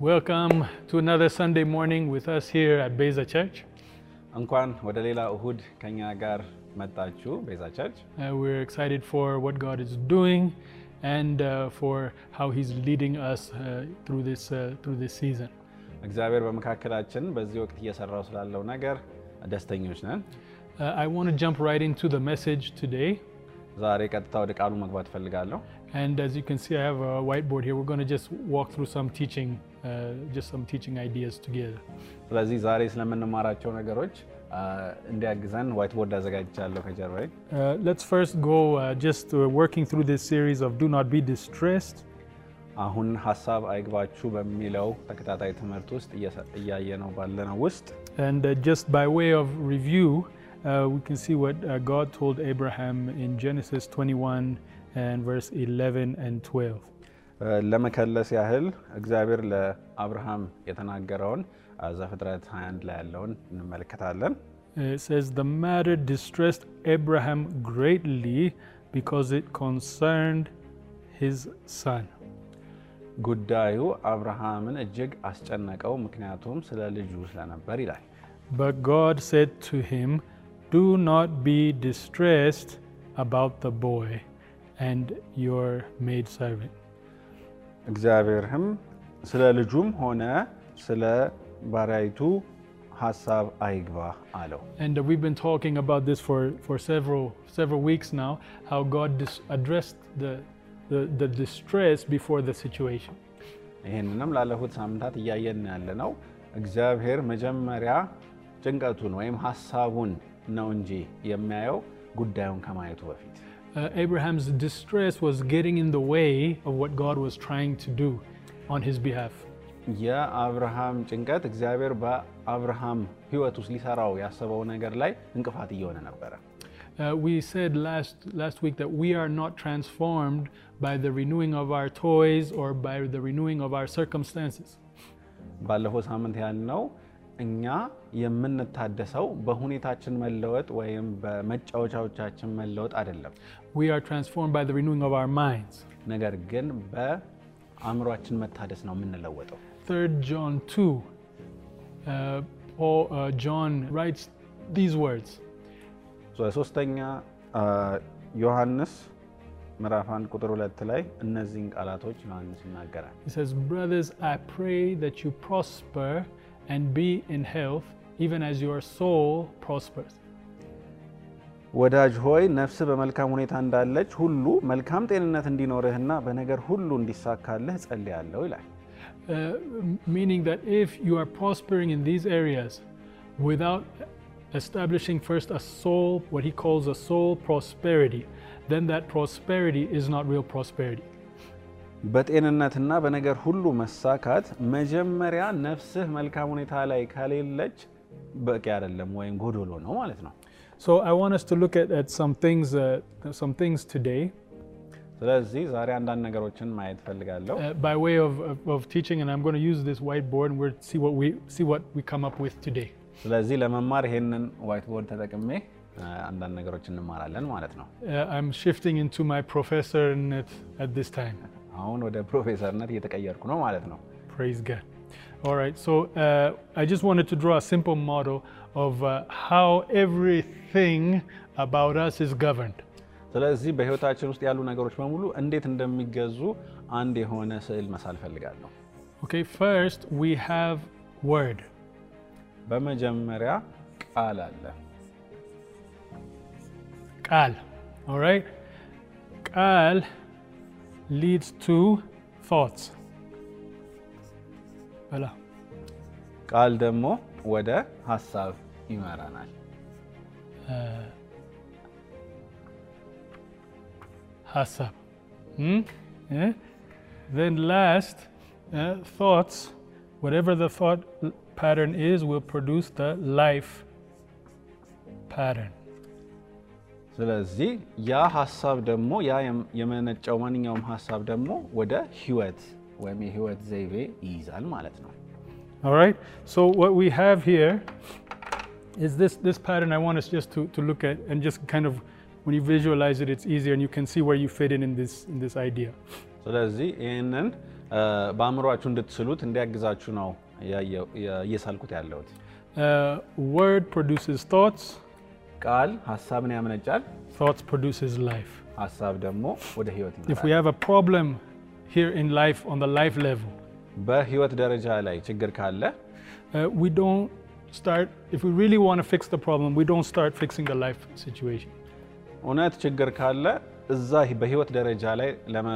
Welcome to another Sunday morning with us here at Beza Church. እንኳን ወደ ሌላ እሁድ ከኛ ጋር መጣችሁ ቤዛ ቸርች። Uh, we're excited for what God is doing and uh, for how He's leading us uh, through this uh, through this season. እግዚአብሔር በመካከላችን በዚህ ወቅት እየሰራው ስላለው ነገር ደስተኞች ነን። Uh, I want to jump right into the message today. ዛሬ ቀጥታ ወደ ቃሉ መግባት እፈልጋለሁ። And as you can see, I have a whiteboard here. We're going to just walk through some teaching, uh, just some teaching ideas together. ስለዚህ ዛሬ ስለምንማራቸው ነገሮች አ፣ እንዲያግዘን ዋይት ቦርድ አዘጋጅቻለሁ ከጀርባዬ። Uh, let's first go uh, just uh, working through this series of Do Not Be Distressed. አሁን ሀሳብ አይግባችሁ በሚለው ተከታታይ ትምህርት ውስጥ እየሰ- እያየነው ባለነው ውስጥ And uh, just by way of review, uh, we can see what uh, God told Abraham in Genesis 21 and verse 11 and 12. ለመከለስ ያህል እግዚአብሔር ለአብርሃም የተናገረውን ዘፍጥረት 21 ላይ ያለውን እንመለከታለን። Uh, It says, The matter distressed Abraham greatly because it concerned his son. ጉዳዩ አብርሃምን እጅግ አስጨነቀው፣ ምክንያቱም ስለ ልጁ ስለነበር ይላል። But God said to him, Do not be distressed about the boy and your maidservant. እግዚአብሔርም ስለ ልጁም ሆነ ስለ ባሪያይቱ ሀሳብ አይግባ አለው። And uh, we've been talking about this for, for several several weeks now, how God addressed the, the, the distress before the situation. ይህንንም ላለፉት ሳምንታት እያየን ያለ ነው። እግዚአብሔር መጀመሪያ ጭንቀቱን ወይም ሀሳቡን ነው እንጂ የሚያየው ጉዳዩን ከማየቱ በፊት Uh, Abraham's distress was getting in the way of what God was trying to do on his behalf. የአብርሃም ጭንቀት እግዚአብሔር በአብርሃም ሕይወት ውስጥ ሊሰራው ያሰበው ነገር ላይ እንቅፋት እየሆነ ነበረ። Uh, we said last, last week that we are not transformed by the renewing of our toys or by the renewing of our circumstances. ባለፈው ሳምንት ያልነው እኛ የምንታደሰው በሁኔታችን መለወጥ ወይም በመጫወቻዎቻችን መለወጥ አይደለም፣ We are transformed by the renewing of our minds. ነገር ግን በአእምሯችን መታደስ ነው የምንለወጠው። 3 John 2, uh, Paul, uh, John writes these words ሶስተኛ ዮሐንስ ምዕራፍ 1 ቁጥር 2 ላይ እነዚህን ቃላቶች ዮሐንስ ይናገራል። He says, Brothers, I pray that you prosper and be in health, even as your soul prospers. ወዳጅ ሆይ ነፍስህ በመልካም ሁኔታ እንዳለች ሁሉ መልካም ጤንነት እንዲኖርህና በነገር ሁሉ እንዲሳካልህ ጸልያለሁ ይላል። Uh, m- meaning that if you are prospering in these areas without establishing first a soul, what he calls a soul prosperity, then that prosperity is not real prosperity. በጤንነትና በነገር ሁሉ መሳካት መጀመሪያ ነፍስህ መልካም ሁኔታ ላይ ከሌለች በቂ አይደለም ወይም ጎዶሎ ነው ማለት ነው። So I want us to look at, at some things, uh, some things today ስለዚህ ዛሬ አንዳንድ ነገሮችን ማየት ፈልጋለሁ። uh, by way of, of, of teaching, and I'm going to use this whiteboard and we'll see what we see what we come up with today. ስለዚህ ለመማር ይሄንን ዋይት ቦርድ ተጠቅሜ አ፣ አንዳንድ ነገሮች እንማራለን ማለት ነው። Uh, I'm shifting into my professorness at this time. አሁን ወደ ፕሮፌሰርነት እየተቀየርኩ ነው ማለት ነው። Praise God. All right, so uh, I just wanted to draw a simple model of uh, how everything about us is governed. ስለዚህ በህይወታችን ውስጥ ያሉ ነገሮች በሙሉ እንዴት እንደሚገዙ አንድ የሆነ ስዕል መሳል ፈልጋለሁ። Okay, first we have word. በመጀመሪያ ቃል አለ። Qal. All right? Qal leads to thoughts. Voilà. ቃል ደግሞ ወደ ሀሳብ ይመራናል። Hasab. Hmm? Yeah? Then last, uh, thoughts, whatever the thought pattern is, will produce the life pattern. ስለዚህ ያ ሀሳብ ደግሞ ያ የም- የመነጨው ማንኛውም ሀሳብ ደግሞ ወደ ህይወት ወይም የህይወት ዘይቤ ይይዛል ማለት ነው። All right? So, what we have here is this, this pattern I want us just to, to look at and just kind of, when you visualize it, it's easier and you can see where you fit in in this, in this idea. ስለዚህ ይህንን እ፣ በአእምሯችሁ እንድትስሉት እንዲያግዛችሁ ነው እያየሁ- እየሳልኩት ያለሁት። Uh, word produces thoughts, ቃል ሀሳብን ያመነጫል፣ thoughts produces life. ሀሳብ ደግሞ ወደ ህይወት If we ይመራል። have a problem here in life on the life level, በህይወት ደረጃ ላይ ችግር ካለ uh, we don't start, if we really want to fix the problem, we don't start fixing the life situation. እውነት ችግር ካለ እዛ በህይወት ደረጃ ላይ ለመ-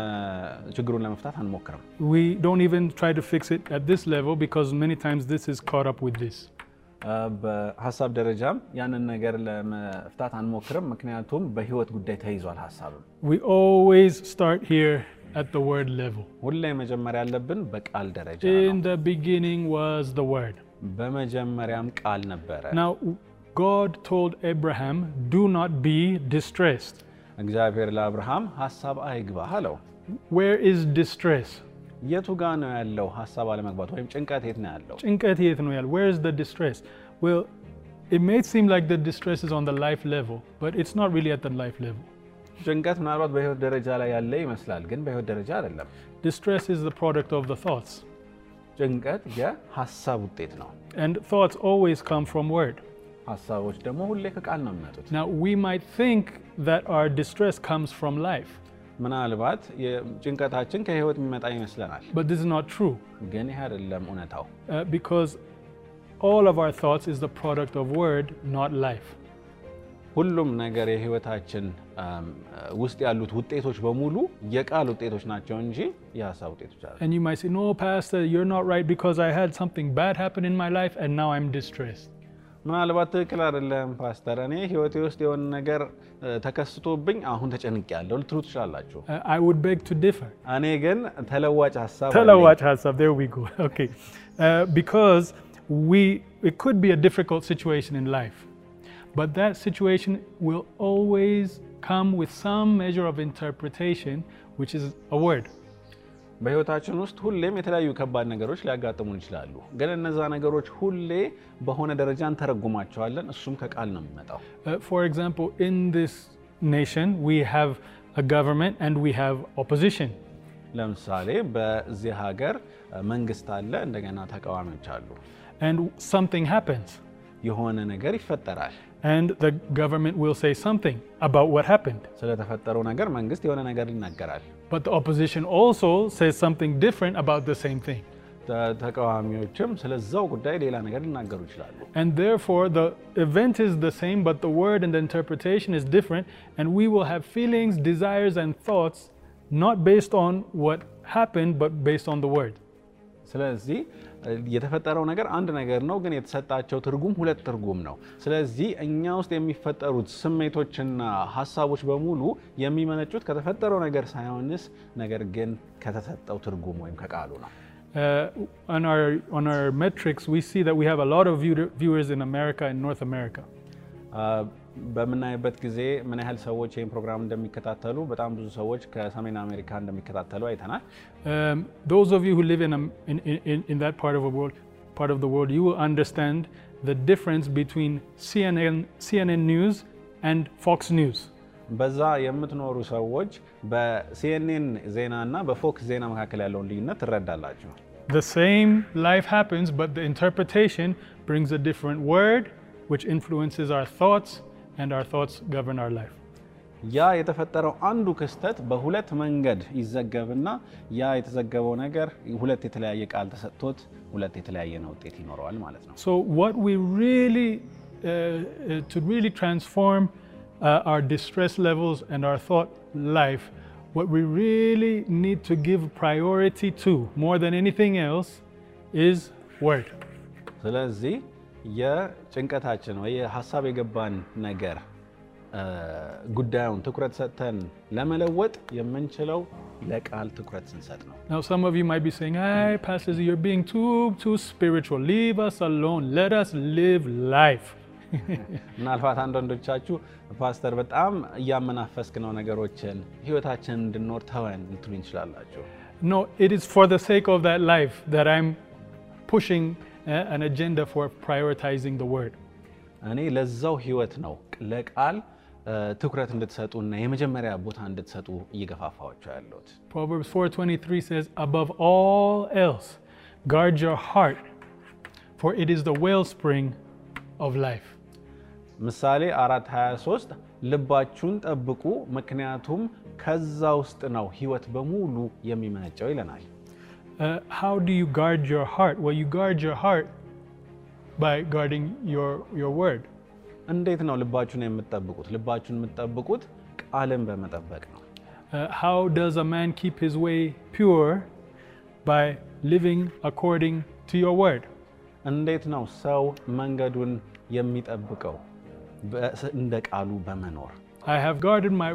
ችግሩን ለመፍታት አንሞክርም። We don't even try to fix it at this level because many times this is caught up with this. በሀሳብ ደረጃም ያንን ነገር ለመፍታት አንሞክርም፣ ምክንያቱም በህይወት ጉዳይ ተይዟል ሀሳብም።. ሁሌ መጀመሪያ ያለብን በቃል ደረጃ ነው።. በመጀመሪያም ቃል ነበረ። God told Abraham, Do not be distressed. እግዚአብሔር ለአብርሃም ሀሳብ አይግባህ አለው። Where is distress? የቱ ጋ ነው ያለው ሀሳብ አለመግባት ወይም ጭንቀት የት ነው ያለው? ጭንቀት የት ነው ያለው? Where is the distress? Well, it may seem like the distress is on the life level, but it's not really at the life level. ጭንቀት ምናልባት በህይወት ደረጃ ላይ ያለ ይመስላል፣ ግን በህይወት ደረጃ አይደለም። Distress is the product of the thoughts. ጭንቀት የሀሳብ ውጤት ነው። And thoughts always come from word. ሀሳቦች ደግሞ ሁሌ ከቃል ነው የሚመጡት። Now, we might think that our distress comes from life, ምናልባት ጭንቀታችን ከህይወት የሚመጣ ይመስለናል፣ but this is not true ግን ይህ አይደለም እውነታው። uh, because all of our thoughts is the product of word, not life. ሁሉም ነገር የህይወታችን አም፣ ውስጥ ያሉት ውጤቶች በሙሉ የቃል ውጤቶች ናቸው እንጂ የሀሳብ ውጤቶች አለ። And you might say, No, Pastor, you're not right because I had something bad happen in my life and now I'm distressed. ምናልባት ትክክል አይደለም ፓስተር፣ እኔ ህይወቴ ውስጥ የሆነ ነገር እ፣ ተከስቶብኝ አሁን ተጨንቄያለሁ ልትሉ ትችላላችሁ። Uh, I would beg to differ. እኔ ግን ተለዋጭ ሀሳብ Tell አለኝ። watch በህይወታችን ውስጥ ሁሌም የተለያዩ ከባድ ነገሮች ሊያጋጥሙን ይችላሉ። ግን እነዛ ነገሮች ሁሌ በሆነ ደረጃ እንተረጉማቸዋለን። እሱም ከቃል ነው የሚመጣው። Uh, for example, in this nation, we have a government and we have opposition. ለምሳሌ በዚህ ሀገር እ፣ መንግስት አለ፣ እንደገና ተቃዋሚዎች አሉ። And something happens, የሆነ ነገር ይፈጠራል። and the government will say something about what happened. ስለተፈጠረው ነገር መንግስት የሆነ ነገር ይናገራል። But the opposition also says something different about the same thing. ተ- ተቃዋሚዎችም ስለዛው ጉዳይ ሌላ ነገር ሊናገሩ ይችላሉ። And therefore, the event is the same, but the word and the interpretation is different. And we will have feelings, desires, and thoughts not based on what happened, but based on the word. ስለዚህ እ፣ የተፈጠረው ነገር አንድ ነገር ነው፣ ግን የተሰጣቸው ትርጉም ሁለት ትርጉም ነው። ስለዚህ እኛ ውስጥ የሚፈጠሩት ስሜቶችና ሀሳቦች በሙሉ የሚመነጩት ከተፈጠረው ነገር ሳይሆንስ ነገር ግን ከተሰጠው ትርጉም ወይም ከቃሉ ነው። Uh, on, our, on our metrics, we see that we have a lot of viewer, viewers in America and North America. አ፣ በምናይበት ጊዜ ምን ያህል ሰዎች ይህን ፕሮግራም እንደሚከታተሉ በጣም ብዙ ሰዎች ከሰሜን አሜሪካ እንደሚከታተሉ አይተናል። Um, those of you who live in, a, in, in, in that part of, a world, part of the world, you will understand the difference between CNN, CNN News and Fox News. በዛ የምትኖሩ ሰዎች በሲኤንኤን ዜና እና በፎክስ ዜና መካከል ያለውን ልዩነት ትረዳላችሁ። The same life happens, but the interpretation brings a different word, which influences our thoughts, and our thoughts govern our life. ያ የተፈጠረው አንዱ ክስተት በሁለት መንገድ ይዘገብና ያ የተዘገበው ነገር ሁለት የተለያየ ቃል ተሰጥቶት ሁለት የተለያየ ነው ውጤት ይኖረዋል ማለት ነው። So, what we really, uh, uh, to really transform uh, our distress levels and our thought life, what we really need to give priority to more than anything else is word. ስለዚህ የጭንቀታችን ወይ ሀሳብ የገባን ነገር ጉዳዩን ትኩረት ሰጥተን ለመለወጥ የምንችለው ለቃል ትኩረት ስንሰጥ ነው። Now, some of you might be saying, "Hey, Pastor, you're being too too spiritual. Leave us alone. Let us live life." ምናልባት አንዳንዶቻችሁ ፓስተር በጣም እያመናፈስክ ነው ነገሮችን ህይወታችን እንድኖር ተወን ልትሉ እንችላላችሁ። no, it is for the sake of that life that I'm pushing uh, an agenda for prioritizing the word. እኔ ለዛው ህይወት ነው ለቃል እ፣ ትኩረት እንድትሰጡና የመጀመሪያ ቦታ እንድትሰጡ እየገፋፋዎቸው ያለሁት። Proverbs 4:23 says, "Above all else, guard your heart, for it is the wellspring of life." ምሳሌ 423 ልባችሁን ጠብቁ ምክንያቱም ከዛ ውስጥ ነው ህይወት በሙሉ የሚመነጨው ይለናል። Uh, how do you guard your heart? Well, you guard your heart by guarding your your word. እንዴት ነው ልባችሁን የምትጠብቁት? ልባችሁን የምትጠብቁት ቃልን በመጠበቅ ነው። Uh, how does a man keep his way pure? By living according to your word. እንዴት ነው ሰው መንገዱን የሚጠብቀው? በ- እንደ ቃሉ በመኖር I have guarded my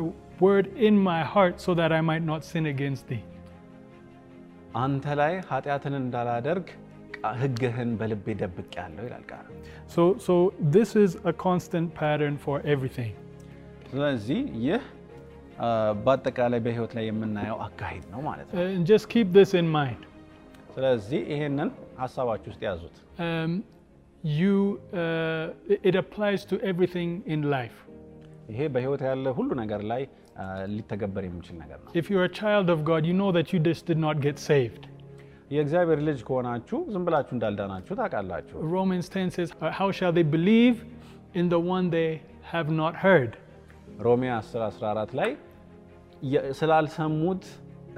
word in my heart so that I might not sin against thee. አንተ ላይ ኃጢአትን እንዳላደርግ ቃ- ሕግህን በልቤ ደብቅ ያለው ይላል ቃል። So, so this is a constant pattern for everything. ስለዚህ ይህ አ፣ በአጠቃላይ በህይወት ላይ የምናየው አካሄድ ነው ማለት ነው። Uh, and just keep this in mind. ስለዚህ ይሄንን ሀሳባችሁ ውስጥ ያዙት። Um, you, uh, it- it applies to everything in life. ይሄ በህይወት ያለ ሁሉ ነገር ላይ አ፣ ሊተገበር የሚችል ነገር ነው። If you're a child of God, you know that you just did not get saved. የእግዚአብሔር ልጅ ከሆናችሁ ዝም ብላችሁ እንዳልዳናችሁ ታውቃላችሁ። Romans 10 says, "Uh, How shall they believe in the one they have not heard? ሮሜ 10 14 ላይ የ- ስላልሰሙት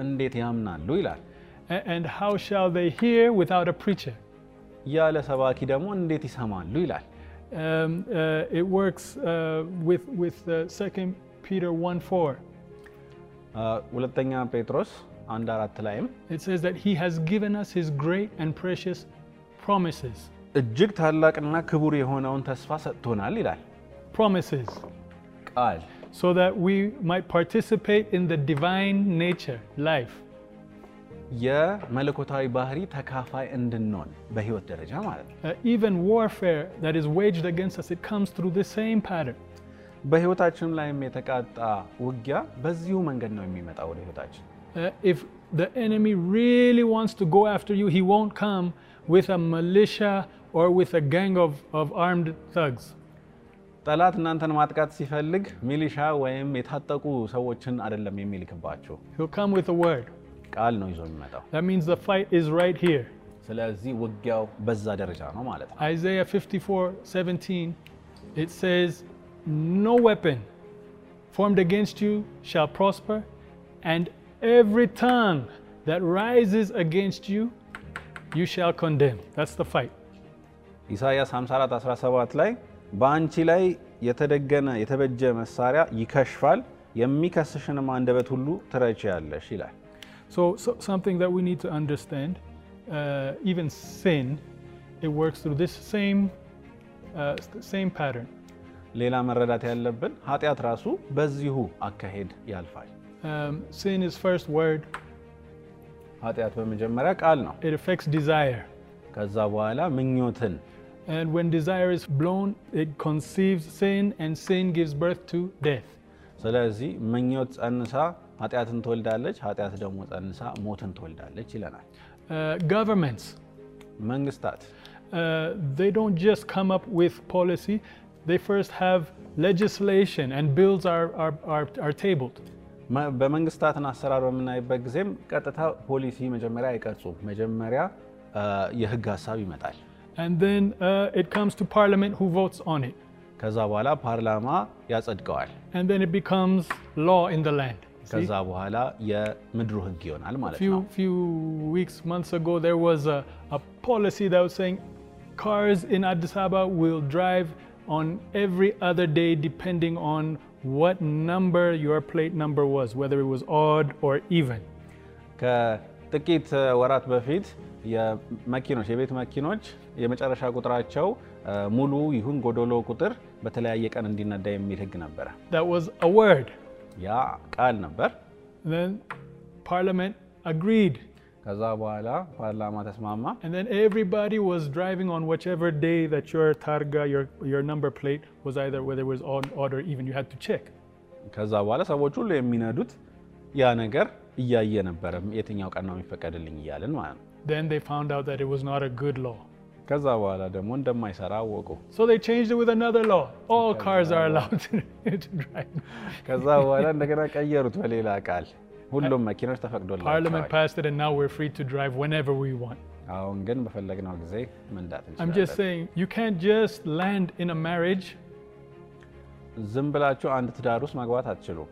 እንዴት ያምናሉ ይላል። A- And how shall they hear without a preacher? ያለ ሰባኪ ደግሞ እንዴት ይሰማሉ ይላል። Um, uh, it works uh, with, with uh, 2 Peter 1 4. አ፣ ሁለተኛ ጴጥሮስ አንድ አራት ላይም It says that he has given us his great and precious promises. እጅግ ታላቅና ክቡር የሆነውን ተስፋ ሰጥቶናል ይላል Promises. ቃል So that we might participate in the divine nature, life. የመለኮታዊ ባህሪ ተካፋይ እንድንሆን በህይወት ደረጃ ማለት ነው። Uh, even warfare that is waged against us, it comes through this same pattern. በህይወታችንም ላይም የተቃጣ ውጊያ በዚሁ መንገድ ነው የሚመጣው ወደ ህይወታችን። Uh, if the enemy really wants to go after you, he won't come with a militia or with a gang of, of armed thugs. ጠላት እናንተን ማጥቃት ሲፈልግ ሚሊሻ ወይም የታጠቁ ሰዎችን አይደለም የሚልክባችሁ፣ He'll come with a word. ቃል ነው ይዞ የሚመጣው። That means the fight is right here. ስለዚህ ውጊያው በዛ ደረጃ ነው ማለት ነው። Isaiah 54 17, it says, No weapon formed against you shall prosper, and every tongue that rises against you, you shall condemn. That's the fight. ኢሳይያስ 54 17 ላይ በአንቺ ላይ የተደገነ የተበጀ መሳሪያ ይከሽፋል፣ የሚከስሽንም አንደበት ሁሉ ትረቺያለሽ ይላል። So, so something that we need to understand, uh, even sin, it works through this same, uh, s- same pattern. ሌላ መረዳት ያለብን ኃጢአት ራሱ በዚሁ አካሄድ ያልፋል። Um, sin is first word. ኃጢአት በመጀመሪያ ቃል ነው። It affects desire. ከዛ በኋላ ምኞትን And when desire is blown, it conceives sin, and sin gives birth to death. ስለዚህ ምኞት ጸንሳ ኃጢአትን ትወልዳለች፣ ኃጢአት ደግሞ ጸንሳ ሞትን ትወልዳለች ይለናል። Uh, governments, መንግስታት uh, they don't just come up with policy, they first have legislation and bills are, are, are, are tabled. መ- በመንግስታትን አሰራር በምናይበት ጊዜም ቀጥታ ፖሊሲ መጀመሪያ አይቀርጹም። መጀመሪያ አ፣ የህግ ሀሳብ ይመጣል። And then uh, it comes to parliament who votes on it. ከዛ በኋላ ፓርላማ ያጸድቀዋል። And then it becomes law in the land. See? ከዛ በኋላ የምድሩ ህግ ይሆናል ማለት few ነው። few weeks months ago there was a, a policy that was saying cars in Addis Ababa will drive on every other day depending on what number your plate number was whether it was odd or even ከጥቂት ወራት በፊት የመኪኖች የቤት መኪኖች የመጨረሻ ቁጥራቸው አ፣ ሙሉ ይሁን ጎዶሎ ቁጥር በተለያየ ቀን እንዲነዳ የሚል ህግ ነበረ። that was a word ያ ቃል ነበር። then parliament agreed ከዛ በኋላ ፓርላማ ተስማማ። and then everybody was driving on whichever day that your targa your your number plate was either whether it was odd, odd or even you had to check ከዛ በኋላ ሰዎች ሁሉ የሚነዱት ያ ነገር እያየ ነበረ የትኛው ቀን ነው የሚፈቀድልኝ እያልን ማለት ነው። then they found out that it was not a good law ከዛ በኋላ ደግሞ እንደማይሰራ አወቁ። So they changed it with another law. All cars are allowed to, to drive. ከዛ በኋላ እንደገና ቀየሩት በሌላ ቃል ሁሉም መኪኖች Parliament ተፈቅዶላቸዋል። passed it, and now we're free to drive whenever we want. አሁን ግን በፈለግነው ጊዜ መንዳት I'm just እንችላለን። saying, you can't just land in a marriage. ዝም ብላችሁ አንድ ትዳር ውስጥ መግባት አትችሉም።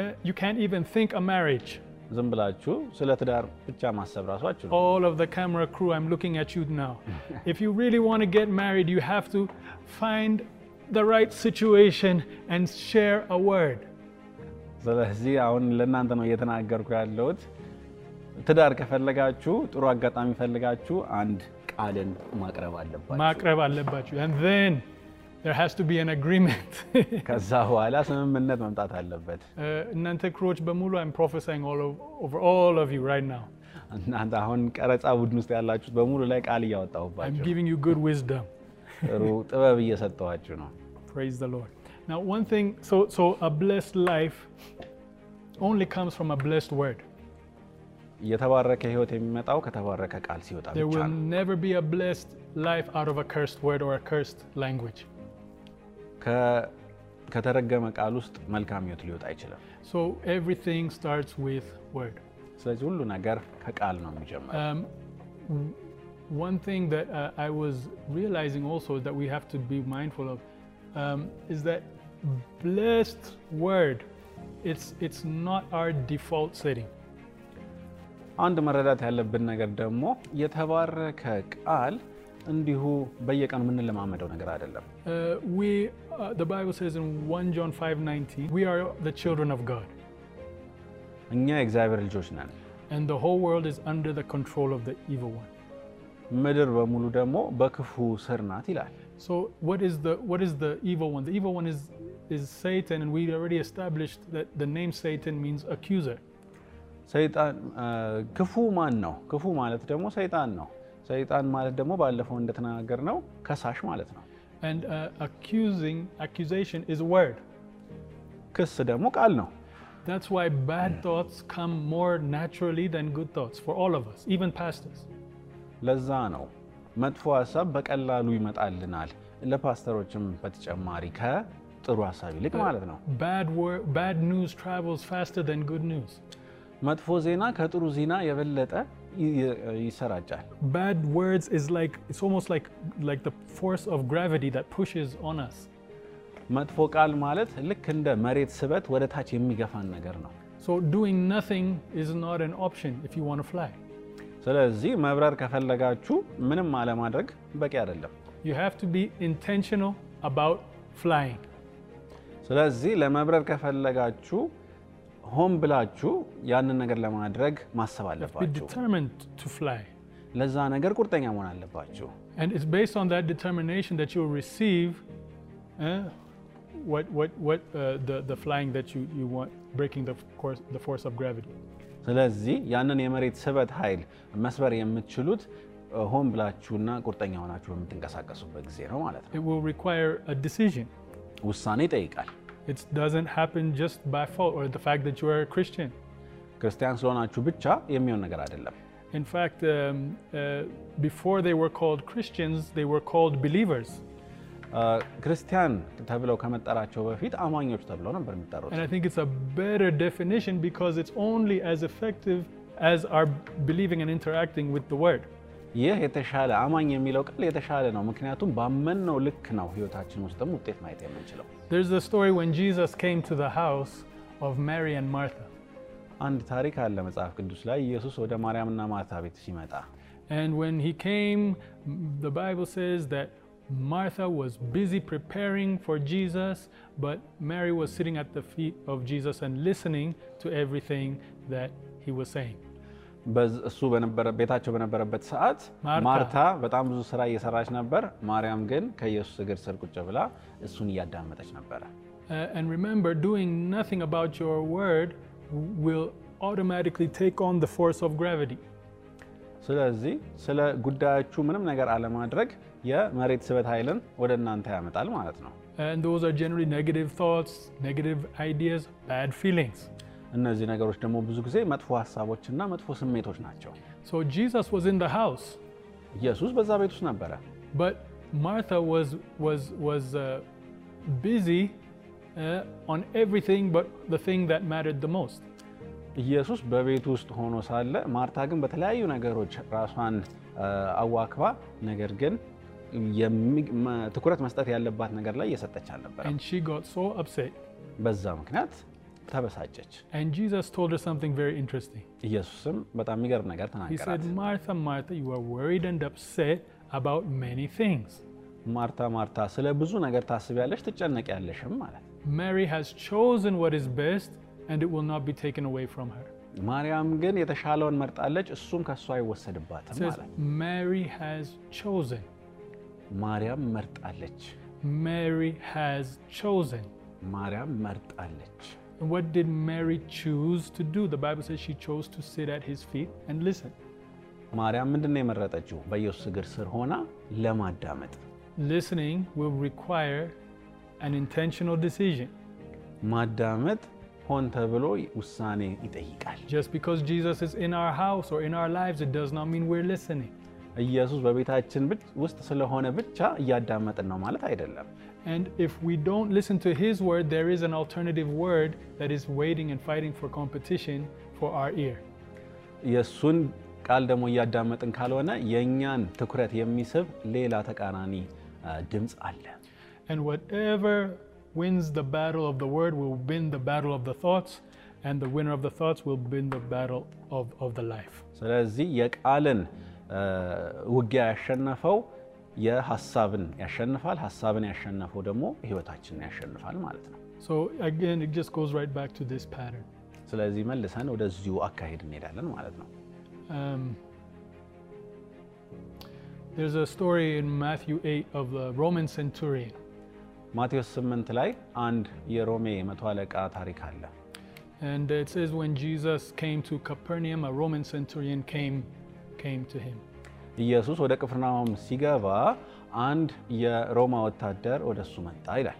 eh? You can't even think a marriage. ዝም ብላችሁ ስለ ትዳር ብቻ ማሰብ ራሱ አትችሉም። All of the camera crew, I'm looking at you now. if you really want to get married, you have to find the right situation and share a word. ስለዚህ አሁን ለእናንተ ነው እየተናገርኩ ያለሁት። ትዳር ከፈለጋችሁ ጥሩ አጋጣሚ ፈልጋችሁ አንድ ቃልን ማቅረብ አለባችሁ ማቅረብ አለባችሁ። ከዛ በኋላ ስምምነት መምጣት አለበት። እናንተ ክሮች በሙሉ እናንተ አሁን ቀረጻ ቡድን ውስጥ ያላችሁት በሙሉ ላይ ቃል እያወጣሁባችሁ ጥሩ ጥበብ እየሰጠኋችሁ ነው። Now, one thing, so so a blessed life only comes from a blessed word. የተባረከ ህይወት የሚመጣው ከተባረከ ቃል ሲወጣ There ብቻ will ነው። never be a blessed life out of a cursed word or a cursed language. ከ- ከተረገመ ቃል ውስጥ መልካም ህይወት ሊወጣ አይችልም። So everything starts with word. ስለዚህ ሁሉ ነገር ከቃል ነው የሚጀምረው። Um, w- one thing that uh, I was realizing also that we have to be mindful of um, is that blessed word, it's it's not our default setting. አንድ መረዳት ያለብን ነገር ደግሞ የተባረከ ቃል እንዲሁ በየቀኑ የምንለማመደው ነገር አይደለም። Uh, we, uh, the Bible says in 1 John 5:19, we are the children of God, እኛ የእግዚአብሔር ልጆች ነን። and the whole world is under the control of the evil one. ምድር በሙሉ ደግሞ በክፉ ስር ናት ይላል። So what is the what is the evil one? The evil one is is Satan, and we already established that the name Satan means accuser. ሰይጣን አ፣ ክፉ ማን ነው? ክፉ ማለት ደግሞ ሰይጣን ነው። ሰይጣን ማለት ደግሞ ባለፈው እንደተናገር ነው ከሳሽ ማለት ነው። And uh, accusing accusation is a word. ክስ ደግሞ ቃል ነው። That's why bad thoughts come more naturally than good thoughts for all of us, even pastors. ለዛ ነው መጥፎ ሀሳብ በቀላሉ ይመጣልናል። ለፓስተሮችም በተጨማሪ ከጥሩ ሀሳብ ይልቅ ማለት ነው። Bad word, bad news travels faster than good news. መጥፎ ዜና ከጥሩ ዜና የበለጠ ይ- ይሰራጫል። Bad words is like it's almost like like the force of gravity that pushes on us. መጥፎ ቃል ማለት ልክ እንደ መሬት ስበት ወደ ታች የሚገፋን ነገር ነው። So doing nothing is not an option if you want to fly. ስለዚህ መብረር ከፈለጋችሁ ምንም አለማድረግ በቂ አይደለም። You have to be intentional about flying. ስለዚህ ለመብረር ከፈለጋችሁ ሆን ብላችሁ ያንን ነገር ለማድረግ ማሰብ አለባችሁ። ለዛ ነገር ቁርጠኛ መሆን አለባችሁ። ስለዚህ ያንን የመሬት ስበት ኃይል መስበር የምትችሉት ሆን ብላችሁና ቁርጠኛ ሆናችሁ በምትንቀሳቀሱበት ጊዜ ነው ማለት ነው። ውሳኔ ይጠይቃል። It doesn't happen just by fault or the fact that you are a Christian. ክርስቲያን ስለሆናችሁ ብቻ የሚሆን ነገር አይደለም። In fact, um, uh, before they were called Christians, they were called believers. እ፣ ክርስቲያን ተብለው ከመጠራቸው በፊት አማኞች ተብለው ነበር የሚጠሩት። And I think it's a better definition because it's only as effective as our believing and interacting with the Word. ይህ የተሻለ አማኝ የሚለው ቃል የተሻለ ነው። ምክንያቱም ባመንነው ልክ ነው ህይወታችን ውስጥም ውጤት ማየት የምንችለው። There's the story when Jesus came to the house of Mary and Martha. አንድ ታሪክ አለ መጽሐፍ ቅዱስ ላይ ኢየሱስ ወደ ማርያምና ማርታ ቤት ሲመጣ And when he came, m- the Bible says that Martha was busy preparing for Jesus, but Mary was sitting at the feet of Jesus and listening to everything that he was saying. እሱ ቤታቸው በነበረበት ሰዓት ማርታ በጣም ብዙ ስራ እየሰራች ነበር። ማርያም ግን ከኢየሱስ እግር ስር ቁጭ ብላ እሱን እያዳመጠች ነበረ። Uh. ስለዚህ ስለ ጉዳያችሁ ምንም ነገር አለማድረግ የመሬት ስበት ኃይልን ወደ እናንተ ያመጣል ማለት ነው። እነዚህ ነገሮች ደግሞ ብዙ ጊዜ መጥፎ ሀሳቦችና መጥፎ ስሜቶች ናቸው። ኢየሱስ በዛ ቤት ውስጥ ነበረ። ማርታ ቢዚ ኦን ኤቭሪቲንግ ት ሞስት ኢየሱስ በቤት ውስጥ ሆኖ ሳለ ማርታ ግን በተለያዩ ነገሮች ራሷን አዋክባ፣ ነገር ግን ትኩረት መስጠት ያለባት ነገር ላይ እየሰጠች አልነበረ። በዛ ምክንያት ተበሳጨች። And Jesus told her something very interesting. ኢየሱስም በጣም የሚገርም ነገር He ተናገራት። said, Martha, Martha, you are worried and upset about many things. ማርታ ማርታ ስለ ብዙ ነገር ታስቢያለሽ ትጨነቂያለሽም ማለት Mary has chosen what is best and it will not be taken away from her. ማርያም ግን የተሻለውን መርጣለች፣ እሱም ከእሷ It አይወሰድባትም says, ማለት Mary has chosen. ማርያም መርጣለች። Mary has chosen. ማርያም መርጣለች። And what did Mary choose to do? The Bible says she chose to sit at his feet and listen. ማርያም ምንድን ነው የመረጠችው? በኢየሱስ እግር ስር ሆና ለማዳመጥ። Listening will require an intentional decision. ማዳመጥ ሆን ተብሎ ውሳኔ ይጠይቃል። Just because Jesus is in our house or in our lives, it does not mean we're listening. ኢየሱስ በቤታችን ብቻ- ውስጥ ስለሆነ ብቻ እያዳመጥን ነው ማለት አይደለም። And if we don't listen to his word, there is an alternative word that is waiting and fighting for competition for our ear. የእሱን ቃል ደግሞ እያዳመጥን ካልሆነ የእኛን ትኩረት የሚስብ ሌላ ተቃራኒ አ፣ ድምፅ አለ። And whatever wins the battle of the word will win the battle of the thoughts, and the winner of the thoughts will win the battle of, of the life. ስለዚህ የቃልን አ፣ ውጊያ ያሸነፈው የሀሳብን ያሸንፋል፣ ሀሳብን ያሸነፈው ደግሞ ህይወታችንን ያሸንፋል ማለት ነው። So again, it just goes right back to this pattern. ስለዚህ መልሰን ወደዚሁ አካሄድ እንሄዳለን ማለት ነው። Um, there's a story in Matthew 8 of the Roman centurion. ማቴዎስ 8 ላይ አንድ የሮሜ መቶ አለቃ ታሪክ አለ። And it says when Jesus came to Capernaum, a Roman centurion came, came to him. ኢየሱስ ወደ ቅፍርናሆም ሲገባ አንድ የሮማ ወታደር ወደ እሱ መጣ ይላል።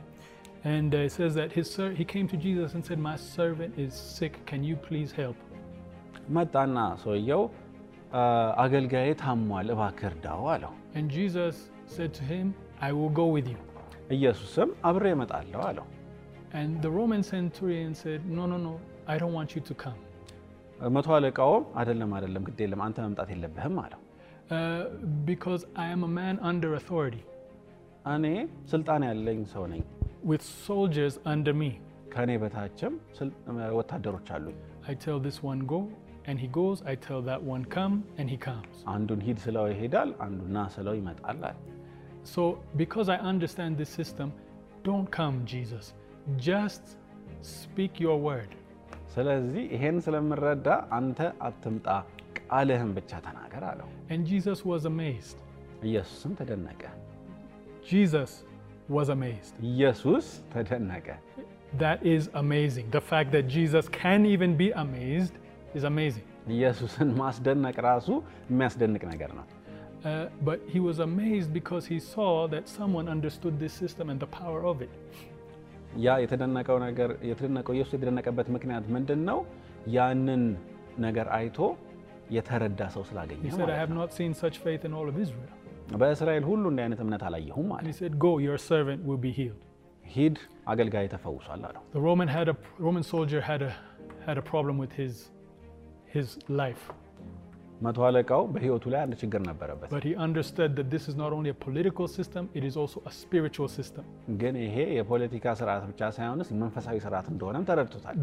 And uh, it says that his ser- he came to Jesus and said, My servant is sick. Can you please help? መጣና ሰውየው "አ፣ አገልጋዬ ታሟል፣ እባክህ እርዳው አለው። And Jesus said to him, I will go with you. ኢየሱስም አብሬ እመጣለሁ አለው። And the Roman centurion said, No, no, no, I don't want you to come. መቶ አለቃውም አይደለም አይደለም፣ ግድ የለም አንተ መምጣት የለብህም አለው። Uh, because I am a man under authority, እኔ ስልጣን ያለኝ ሰው ነኝ፣ with soldiers under me. ከእኔ በታችም ስል- ወታደሮች አሉኝ። I tell this one go, and he goes. I tell that one come, and he comes. አንዱን ሂድ ስለው ይሄዳል፣ አንዱን ና ስለው ይመጣል አለ። So, because I understand this system, don't come, Jesus. Just speak your word. ስለዚህ ይሄን ስለምረዳ አንተ አትምጣ፣ ቃልህን ብቻ ተናገር አለው። And Jesus was amazed. ኢየሱስም ተደነቀ። Jesus was amazed. ኢየሱስ ተደነቀ። That is amazing. The fact that Jesus can even be amazed is amazing. ኢየሱስን ማስደነቅ ራሱ የሚያስደንቅ ነገር ነው። Uh, but he was amazed because he saw that someone understood this system and the power of it. ያ የተደነቀው ነገር የተደነቀው ኢየሱስ የተደነቀበት ምክንያት ምንድን ነው? ያንን ነገር አይቶ የተረዳ ሰው ስላገኘ He said, I ማለት have ነው። not seen such faith in all of Israel. በእስራኤል ሁሉ እንዲህ አይነት እምነት አላየሁም And ማለት he said, Go, your servant will be healed. ሂድ አገልጋይ ተፈውሷል አለው። The Roman had a Roman soldier had a had a problem with his his life, መቶ አለቃው በህይወቱ ላይ አንድ ችግር ነበረበት። but he understood that this is not only a political system; it is also a spiritual system. ግን ይሄ የፖለቲካ ስርዓት ብቻ ሳይሆንስ መንፈሳዊ ስርዓት እንደሆነም ተረድቶታል።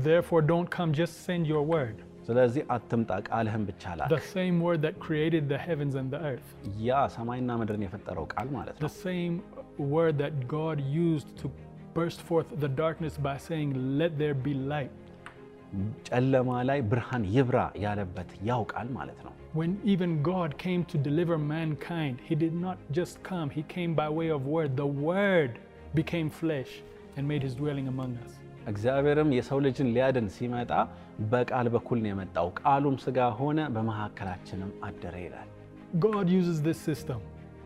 Therefore, don't come; just send your word, ስለዚህ አትምጣ፣ ቃልህን ብቻ ላክ። the same word that created the heavens and the earth, ያ ሰማይና ምድርን የፈጠረው ቃል ማለት ነው። the same word that God used to burst forth the darkness by saying, "Let there be light." ጨለማ ላይ ብርሃን ይብራ ያለበት ያው ቃል ማለት ነው። When even God came to deliver mankind, He did not just come, He came by way of word. The Word became flesh and made His dwelling among us. እግዚአብሔርም የሰው ልጅን ሊያድን ሲመጣ በቃል በኩል ነው የመጣው። ቃሉም ስጋ ሆነ በመካከላችንም አደረ ይላል። God uses this system.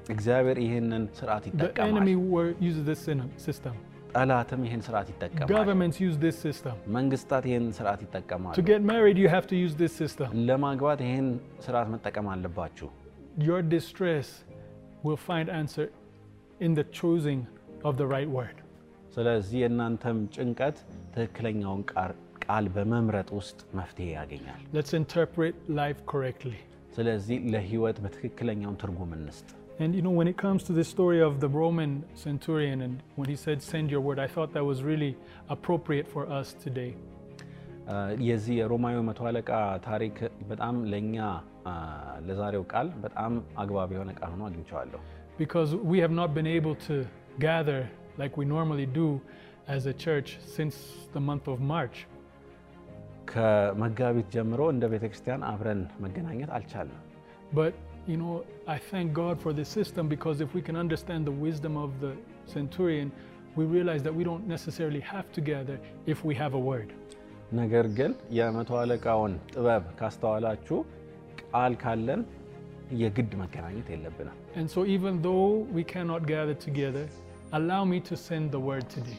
እግዚአብሔር ይህንን ስርዓት The ይጠቀማል። enemy wor- uses this syn- system. ጠላትም ይህን ስርዓት ይጠቀማል። Governments use this system. መንግስታት ይህን ስርዓት ይጠቀማሉ። To get married, you have to use this system. ለማግባት ይህን ስርዓት መጠቀም አለባችሁ። your distress will find answer in the choosing of the right word. ስለዚህ የእናንተም ጭንቀት ትክክለኛውን ቃር- ቃል በመምረጥ ውስጥ መፍትሄ ያገኛል። Let's interpret life correctly. ስለዚህ ለህይወት በትክክለኛውን ትርጉም እንስጥ። And you know, when it comes to the story of the Roman centurion and when he said, Send your word, I thought that was really appropriate for us today. አ፣ የዚህ የሮማዊ መቶ አለቃ ታሪክ በጣም ለእኛ አ፣ ለዛሬው ቃል በጣም አግባብ የሆነ ቃል ሆኖ አግኝቼዋለሁ። Because we have not been able to gather like we normally do as a church since the month of March. ከመጋቢት ጀምሮ እንደ ቤተ ክርስቲያን አብረን መገናኘት አልቻልንም። But you know, I thank God for this system because if we can understand the wisdom of the centurion, we realize that we don't necessarily have to gather if we have a word. ነገር ግን የመቶ አለቃውን ጥበብ ካስተዋላችሁ ቃል ካለን የግድ መገናኘት የለብንም። And so, even though we cannot gather together, allow me to send the word today.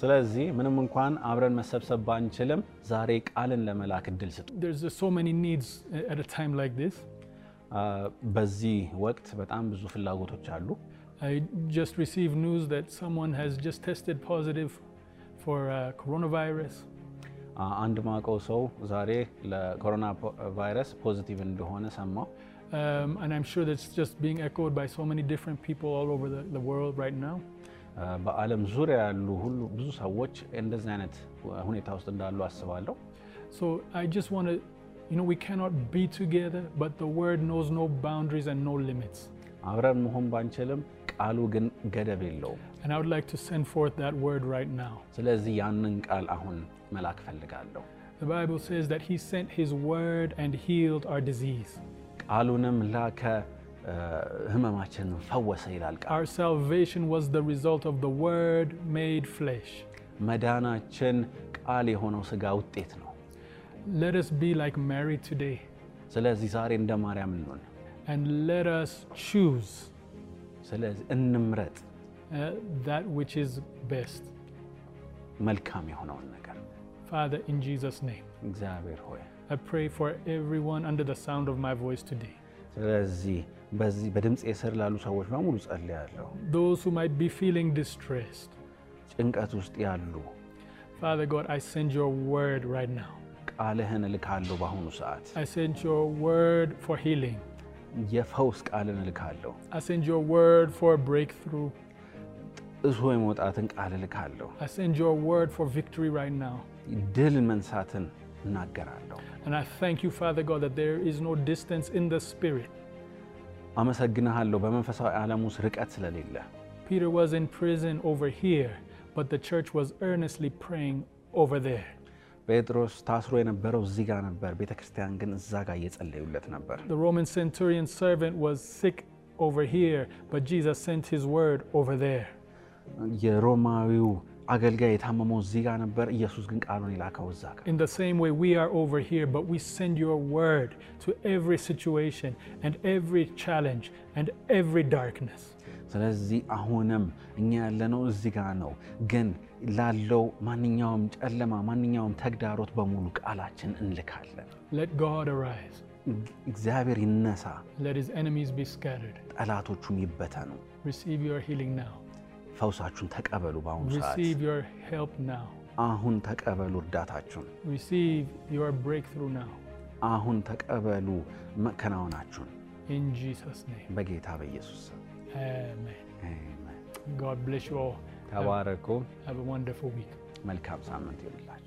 ስለዚህ ምንም እንኳን አብረን መሰብሰብ ባንችልም ዛሬ ቃልን ለመላክ እድል ስጡ። There's just so many needs at a time like this. አ፣ በዚህ ወቅት በጣም ብዙ ፍላጎቶች አሉ። I just received news that someone has just tested positive for uh, coronavirus. አ፣ አንድ ማቀው ሰው ዛሬ ለኮሮና ፖ- ቫይረስ ፖዚቲቭ እንደሆነ ሰማው። Um, and I'm sure that's just being echoed by so many different people all over the, the world right now. አ፣ በዓለም ዙሪያ ያሉ ሁሉ ብዙ ሰዎች እንደዚህ አይነት ሁኔታ ውስጥ እንዳሉ አስባለሁ። So I just want to, you know, we cannot be together, but the word knows no boundaries and no limits. አብረን መሆን ባንችልም ቃሉ ግን ገደብ የለውም። And I would like to send forth that word right now. ስለዚህ ያንን ቃል አሁን መላክ ፈልጋለሁ። The Bible says that He sent His word and healed our disease. ቃሉንም ላከ አ፣ ህመማችንን ፈወሰ ይላል ቃል። Our salvation was the result of the word made flesh. መዳናችን ቃል የሆነው ስጋ ውጤት ነው። Let us be like Mary today ስለዚህ ዛሬ እንደ ማርያም እንሆን። and let us choose ስለዚህ እንምረጥ uh, that which is best. መልካም የሆነውን ነገር። Father, in Jesus' name, እግዚአብሔር ሆይ I pray for everyone under the sound of my voice today. ስለዚህ በዚህ በድምፅ ስር ላሉ ሰዎች በሙሉ ጸልያለሁ። Those who might be feeling distressed, ጭንቀት ውስጥ ያሉ Father God, I send your word right now. ቃልህን እልካለሁ። በአሁኑ ሰዓት I send your word for healing. የፈውስ ቃልን እልካለሁ። I send your word for breakthrough. ጥሶ የመውጣትን ቃል እልካለሁ። I send your word for victory right now. ድል መንሳትን እናገራለሁ። And I thank you, Father God, that there is no distance in the spirit. አመሰግንሃለሁ በመንፈሳዊ ዓለም ውስጥ ርቀት ስለሌለ። Peter was in prison over here, but the church was earnestly praying over there. ጴጥሮስ ታስሮ የነበረው እዚህ ጋር ነበር፣ ቤተ ክርስቲያን ግን እዛ ጋር እየጸለዩለት ነበር። The Roman centurion servant was sick over here, but Jesus sent his word over there. የሮማዊው አገልጋይ የታመመው እዚህ ጋር ነበር፣ ኢየሱስ ግን ቃሉን የላከው እዛ ጋር። In the same way, we are over here, but we send your word to every situation and every challenge and every darkness. ስለዚህ አሁንም እኛ ያለነው እዚህ ጋር ነው፣ ግን ላለው ማንኛውም ጨለማ ማንኛውም ተግዳሮት በሙሉ ቃላችን እንልካለን። Let God arise. እግዚአብሔር ይነሳ፣ Let his enemies be scattered. ጠላቶቹም ይበተኑ። Receive your healing now. ፈውሳችሁን ተቀበሉ። በአሁኑ ሰዓት። አሁን ተቀበሉ እርዳታችሁን። አሁን ተቀበሉ መከናወናችሁን። በጌታ በኢየሱስ ተባረኩ። መልካም ሳምንት ይሁንላችሁ።